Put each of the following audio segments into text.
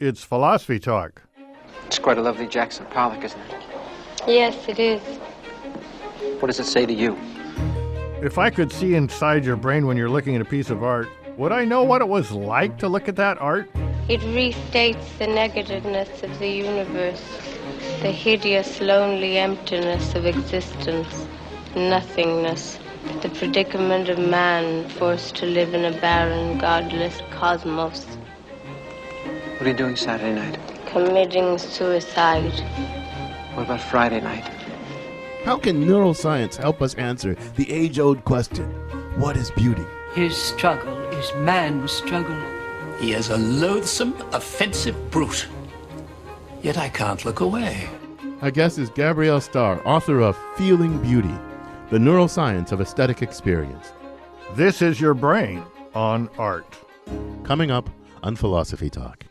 It's philosophy talk. It's quite a lovely Jackson Pollock, isn't it? Yes, it is. What does it say to you? If I could see inside your brain when you're looking at a piece of art, would I know what it was like to look at that art? It restates the negativeness of the universe, the hideous, lonely emptiness of existence, nothingness, the predicament of man forced to live in a barren, godless cosmos, What are you doing Saturday night? committing suicide. What about Friday night? How can neuroscience help us answer the age old question what is beauty? His struggle is man's struggle. He is a loathsome, offensive brute. Yet I can't look away. Our guest is Gabrielle Starr, author of Feeling Beauty The Neuroscience of Aesthetic Experience. This is your brain on art. Coming up on Philosophy Talk.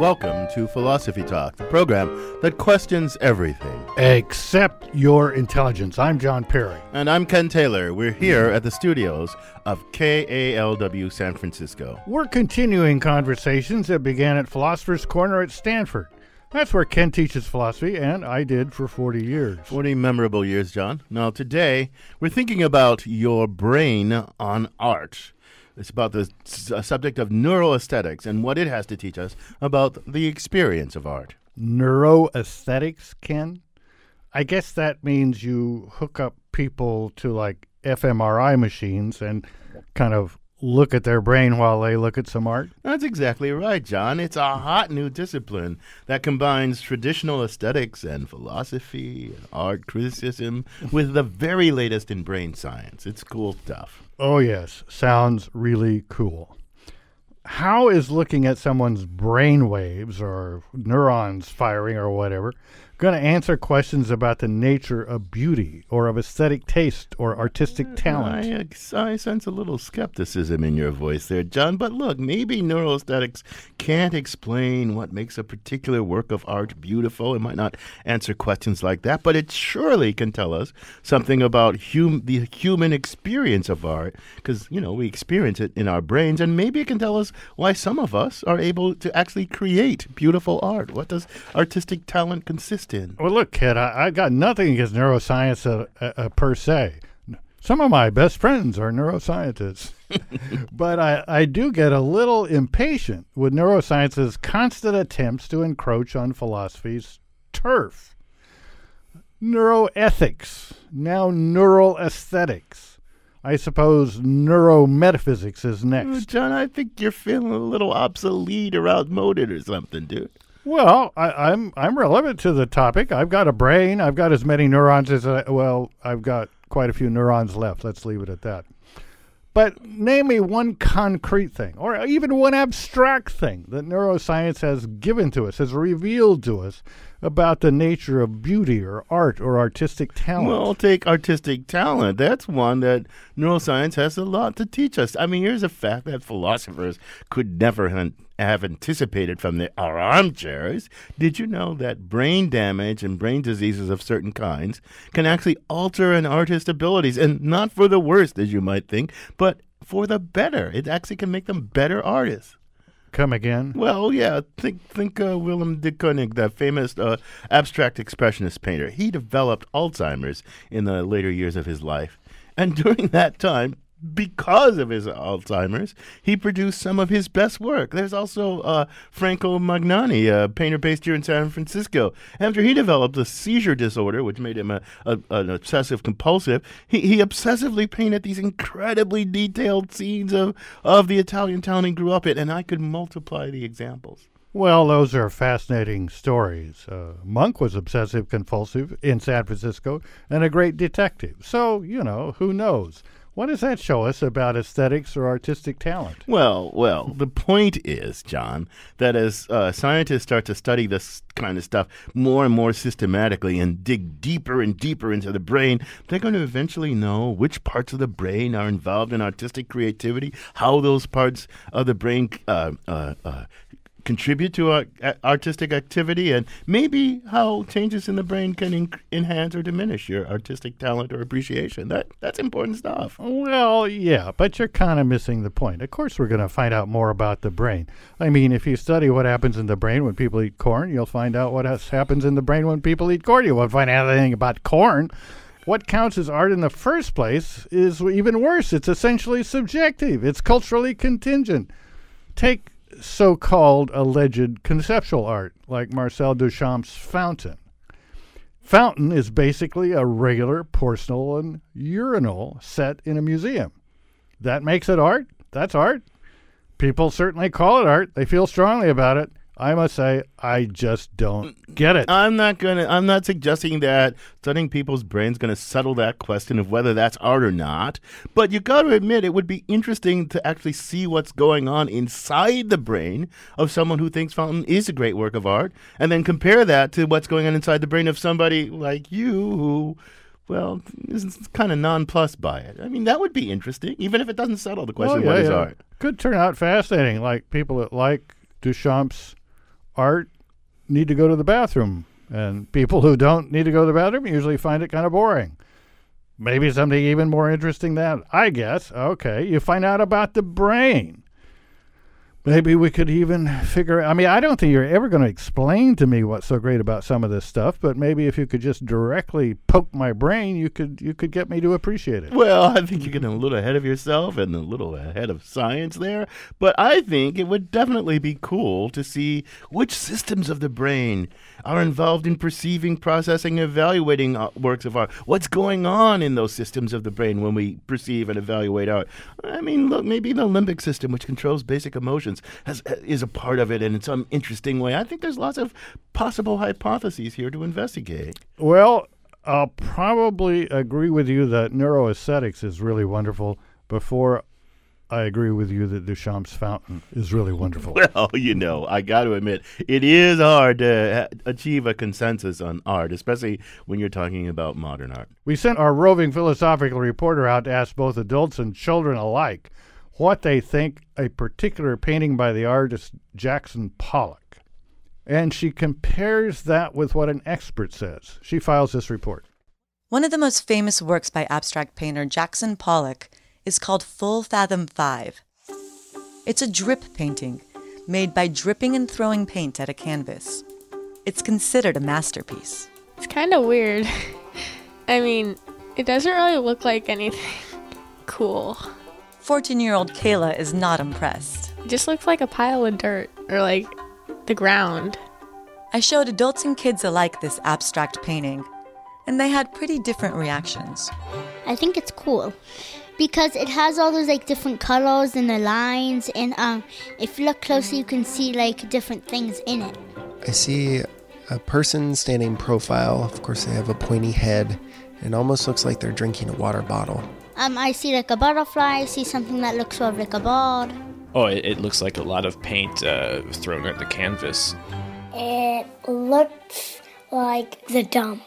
Welcome to Philosophy Talk, the program that questions everything. Except your intelligence. I'm John Perry. And I'm Ken Taylor. We're here at the studios of KALW San Francisco. We're continuing conversations that began at Philosopher's Corner at Stanford. That's where Ken teaches philosophy, and I did for 40 years. 40 memorable years, John. Now, today, we're thinking about your brain on art. It's about the s- uh, subject of neuroaesthetics and what it has to teach us about the experience of art. Neuroaesthetics, Ken? I guess that means you hook up people to like fMRI machines and kind of look at their brain while they look at some art. That's exactly right, John. It's a hot new discipline that combines traditional aesthetics and philosophy and art criticism with the very latest in brain science. It's cool stuff. Oh, yes. Sounds really cool. How is looking at someone's brain waves or neurons firing or whatever going to answer questions about the nature of beauty or of aesthetic taste or artistic uh, talent? I, I sense a little skepticism in your voice there, John. But look, maybe neuroaesthetics can't explain what makes a particular work of art beautiful. It might not answer questions like that, but it surely can tell us something about hum- the human experience of art, because you know we experience it in our brains, and maybe it can tell us why some of us are able to actually create beautiful art. What does artistic talent consist in? Well, look, kid, I, I got nothing against neuroscience uh, uh, per se. Some of my best friends are neuroscientists. but I, I do get a little impatient with neuroscience's constant attempts to encroach on philosophy's turf. Neuroethics, now neural aesthetics. I suppose neurometaphysics is next. John, I think you're feeling a little obsolete or outmoded or something, dude. Well, I, I'm I'm relevant to the topic. I've got a brain. I've got as many neurons as I, well. I've got quite a few neurons left. Let's leave it at that. But name me one concrete thing, or even one abstract thing that neuroscience has given to us, has revealed to us about the nature of beauty or art or artistic talent. Well, take artistic talent. That's one that neuroscience has a lot to teach us. I mean, here's a fact that philosophers could never have anticipated from the, armchairs. Did you know that brain damage and brain diseases of certain kinds can actually alter an artist's abilities, and not for the worst, as you might think, but for the better? It actually can make them better artists. Come again? Well, yeah. Think think uh, Willem de Kooning, that famous uh, abstract expressionist painter. He developed Alzheimer's in the later years of his life, and during that time, because of his Alzheimer's, he produced some of his best work. There's also uh, Franco Magnani, a painter based here in San Francisco. After he developed a seizure disorder, which made him a, a, an obsessive compulsive, he, he obsessively painted these incredibly detailed scenes of, of the Italian town he grew up in, and I could multiply the examples. Well, those are fascinating stories. Uh, Monk was obsessive compulsive in San Francisco and a great detective. So, you know, who knows? What does that show us about aesthetics or artistic talent? Well, well, the point is, John, that as uh, scientists start to study this kind of stuff more and more systematically and dig deeper and deeper into the brain, they're going to eventually know which parts of the brain are involved in artistic creativity, how those parts of the brain uh, uh, uh, contribute to our artistic activity and maybe how changes in the brain can en- enhance or diminish your artistic talent or appreciation. That that's important stuff. Well, yeah, but you're kind of missing the point. Of course, we're going to find out more about the brain. I mean, if you study what happens in the brain when people eat corn, you'll find out what happens in the brain when people eat corn. You won't find out anything about corn. What counts as art in the first place is even worse. It's essentially subjective, it's culturally contingent. Take so called alleged conceptual art, like Marcel Duchamp's Fountain. Fountain is basically a regular porcelain urinal set in a museum. That makes it art. That's art. People certainly call it art. They feel strongly about it. I must say, I just don't get it. I'm not gonna. I'm not suggesting that studying people's brains going to settle that question of whether that's art or not. But you got to admit, it would be interesting to actually see what's going on inside the brain of someone who thinks Fountain is a great work of art, and then compare that to what's going on inside the brain of somebody like you who. Well, is kind of nonplussed by it. I mean, that would be interesting, even if it doesn't settle the question Oh, of what yeah, is yeah. art. Could turn out fascinating. Like people that like Duchamp's art need to go to the bathroom, and people who don't need to go to the bathroom usually find it kind of boring. Maybe something even more interesting than that. I guess. Okay, you find out about the brain. Maybe we could even figure. I mean, I don't think you're ever going to explain to me what's so great about some of this stuff. But maybe if you could just directly poke my brain, you could you could get me to appreciate it. Well, I think you're getting a little ahead of yourself and a little ahead of science there. But I think it would definitely be cool to see which systems of the brain are involved in perceiving, processing, evaluating uh, works of art. What's going on in those systems of the brain when we perceive and evaluate art? I mean, look, maybe the limbic system, which controls basic emotions, has, is a part of it and in some interesting way. I think there's lots of possible hypotheses here to investigate. Well, I'll probably agree with you that neuroaesthetics is really wonderful before I agree with you that Duchamp's fountain is really wonderful. Well, you know, I got to admit, it is hard to achieve a consensus on art, especially when you're talking about modern art. we sent our roving philosophical reporter out to ask both adults and children alike what they think a particular painting by the artist Jackson Pollock. And she compares that with what an expert says. She files this report. One of the most famous works by abstract painter Jackson Pollock is called Full Fathom 5. It's a drip painting made by dripping and throwing paint at a canvas. It's considered a masterpiece. It's kind of weird. I mean, it doesn't really look like anything cool. 14 year old Kayla is not impressed. It just looks like a pile of dirt or like the ground. I showed adults and kids alike this abstract painting, and they had pretty different reactions. I think it's cool because it has all those like different colors and the lines, and um, if you look closely, you can see like different things in it. I see a person standing profile. Of course, they have a pointy head. It almost looks like they're drinking a water bottle. Um, I see like a butterfly. I see something that looks sort of like a bird. Oh, it, it looks like a lot of paint uh, thrown at the canvas. It looks like the dump.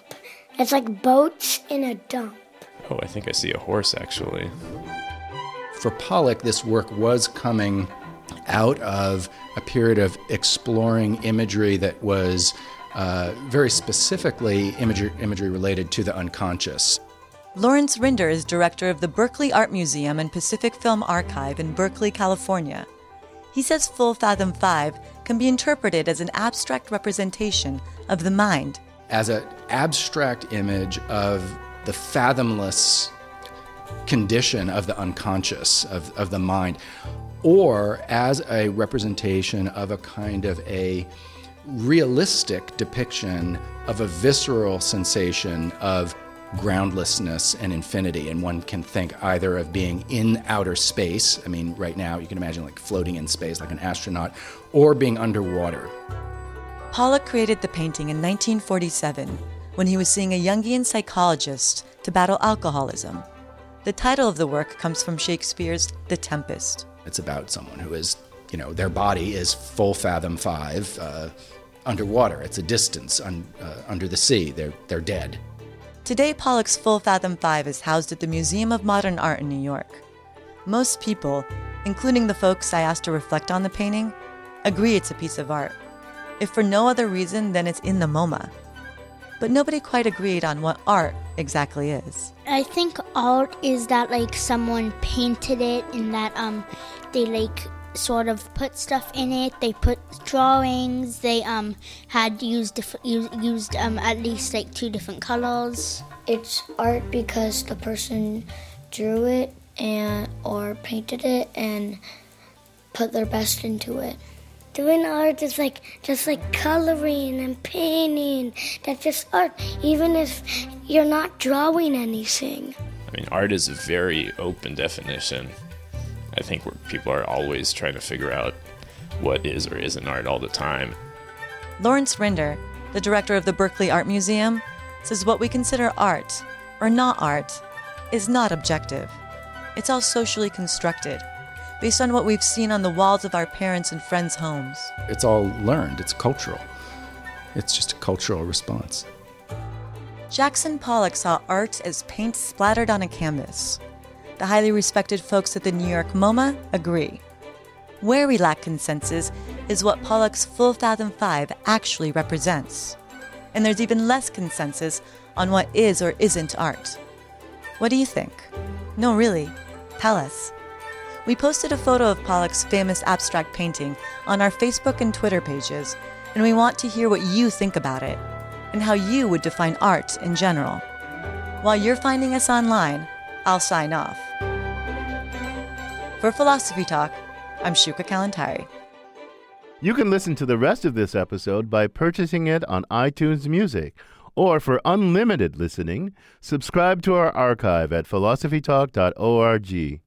It's like boats in a dump. Oh, I think I see a horse actually. For Pollock, this work was coming out of a period of exploring imagery that was uh, very specifically imagery, imagery related to the unconscious. Lawrence Rinder is director of the Berkeley Art Museum and Pacific Film Archive in Berkeley, California. He says Full Fathom 5 can be interpreted as an abstract representation of the mind. As an abstract image of the fathomless condition of the unconscious, of, of the mind, or as a representation of a kind of a realistic depiction of a visceral sensation of groundlessness and infinity. And one can think either of being in outer space, I mean, right now you can imagine like floating in space like an astronaut, or being underwater. Pollock created the painting in 1947 when he was seeing a Jungian psychologist to battle alcoholism. The title of the work comes from Shakespeare's The Tempest. It's about someone who is, you know, their body is full fathom five uh, underwater. It's a distance un, uh, under the sea. They're, they're dead. Today, Pollock's Full Fathom 5 is housed at the Museum of Modern Art in New York. Most people, including the folks I asked to reflect on the painting, agree it's a piece of art. If for no other reason than it's in the MoMA. But nobody quite agreed on what art exactly is. I think art is that like someone painted it and that um they like sort of put stuff in it. They put drawings. They um had used diff- used, used um at least like two different colors. It's art because the person drew it and or painted it and put their best into it. Doing art is like just like coloring and painting. That's just art, even if you're not drawing anything. I mean, art is a very open definition. I think where people are always trying to figure out what is or isn't art all the time. Lawrence Rinder, the director of the Berkeley Art Museum, says what we consider art, or not art, is not objective. It's all socially constructed, based on what we've seen on the walls of our parents' and friends' homes. It's all learned, it's cultural. It's just a cultural response. Jackson Pollock saw art as paint splattered on a canvas. The highly respected folks at the New York MoMA agree. Where we lack consensus is what Pollock's Full Fathom 5 actually represents. And there's even less consensus on what is or isn't art. What do you think? No, really. Tell us. We posted a photo of Pollock's famous abstract painting on our Facebook and Twitter pages, and we want to hear what you think about it and how you would define art in general. While you're finding us online, I'll sign off. For Philosophy Talk, I'm Shuka Kalantari. You can listen to the rest of this episode by purchasing it on iTunes Music. Or for unlimited listening, subscribe to our archive at philosophytalk.org.